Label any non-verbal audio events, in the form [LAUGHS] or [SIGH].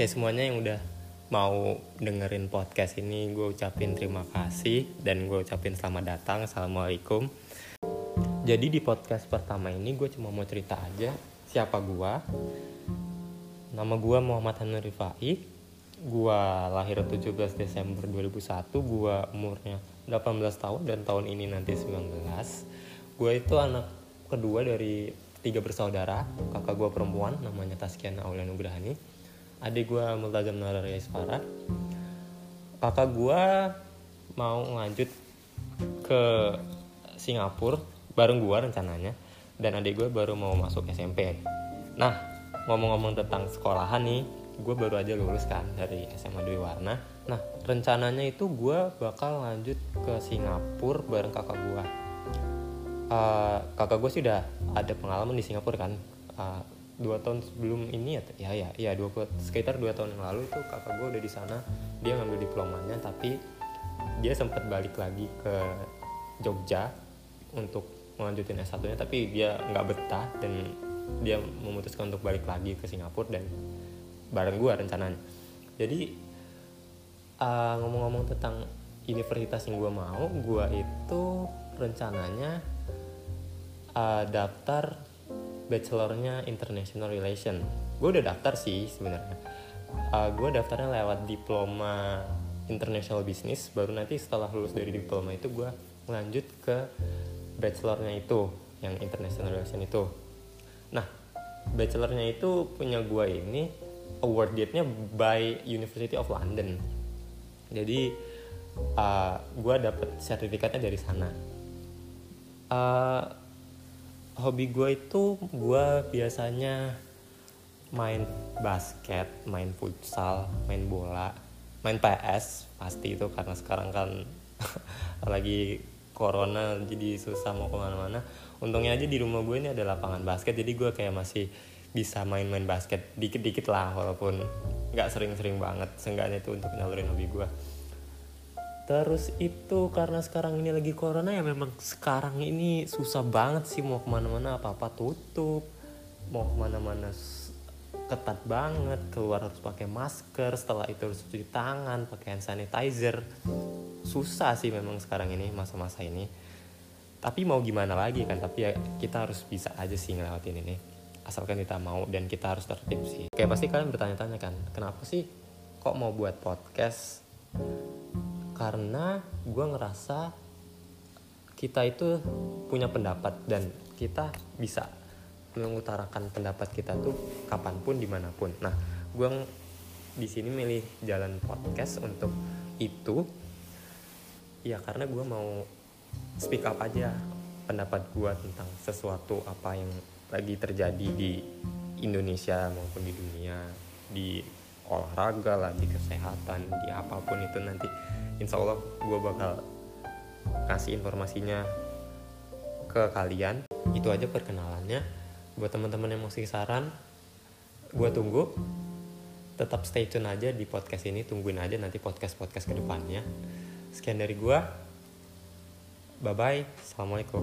Oke semuanya yang udah mau dengerin podcast ini gue ucapin terima kasih dan gue ucapin selamat datang. Assalamualaikum. Jadi di podcast pertama ini gue cuma mau cerita aja siapa gue nama gue Muhammad Hanur Rifai. Gue lahir 17 Desember 2001 gue umurnya 18 tahun dan tahun ini nanti 19 gue itu anak kedua dari tiga bersaudara. Kakak gue perempuan namanya Taskiana Aulia Nugrahani adik gue Multazam Naraya Isfara kakak gue mau lanjut ke Singapura bareng gue rencananya dan adik gue baru mau masuk SMP nah ngomong-ngomong tentang sekolahan nih gue baru aja lulus kan dari SMA Dwi Warna. Nah rencananya itu gue bakal lanjut ke Singapura bareng kakak gue uh, kakak gue sih udah ada pengalaman di Singapura kan. Uh, dua tahun sebelum ini ya ya ya ya dua sekitar dua tahun yang lalu itu kakak gue udah di sana. Dia ngambil diplomanya tapi dia sempat balik lagi ke Jogja untuk melanjutin S1 nya tapi dia nggak betah dan dia memutuskan untuk balik lagi ke Singapura dan bareng gue rencananya. Jadi uh, ngomong-ngomong tentang universitas yang gue mau gue itu rencananya uh, daftar bachelornya international relation. Gue udah daftar sih sebenarnya. Uh, gue daftarnya lewat diploma international business. Baru nanti setelah lulus dari diploma itu gue lanjut ke bachelornya itu yang international relation itu. Nah bachelornya itu punya gue ini award date-nya by University of London. Jadi uh, gue dapet sertifikatnya dari sana. Uh, hobi gue itu gue biasanya main basket, main futsal, main bola, main PS pasti itu karena sekarang kan [LAUGHS] lagi corona jadi susah mau ke mana-mana. Untungnya aja di rumah gue ini ada lapangan basket jadi gue kayak masih bisa main-main basket dikit-dikit lah walaupun nggak sering-sering banget. Seenggaknya itu untuk nyalurin hobi gue. Terus itu karena sekarang ini lagi corona ya memang sekarang ini susah banget sih mau ke mana-mana apa-apa tutup. Mau ke mana-mana ketat banget, keluar harus pakai masker, setelah itu harus cuci tangan, pakai hand sanitizer. Susah sih memang sekarang ini masa-masa ini. Tapi mau gimana lagi kan, tapi ya kita harus bisa aja sih ngelewatin ini. Asalkan kita mau dan kita harus tertib sih. Kayak pasti kalian bertanya-tanya kan, kenapa sih kok mau buat podcast karena gue ngerasa kita itu punya pendapat dan kita bisa mengutarakan pendapat kita tuh kapan pun di mana pun. Nah gue di sini milih jalan podcast untuk itu. Ya karena gue mau speak up aja pendapat gue tentang sesuatu apa yang lagi terjadi di Indonesia maupun di dunia di olahraga lah di kesehatan di apa pun itu nanti. Insya Allah gue bakal kasih informasinya ke kalian. Itu aja perkenalannya. Buat teman-teman yang mau saran gue tunggu. Tetap stay tune aja di podcast ini. Tungguin aja nanti podcast podcast ke depannya sekian dari gue bye bye assalamualaikum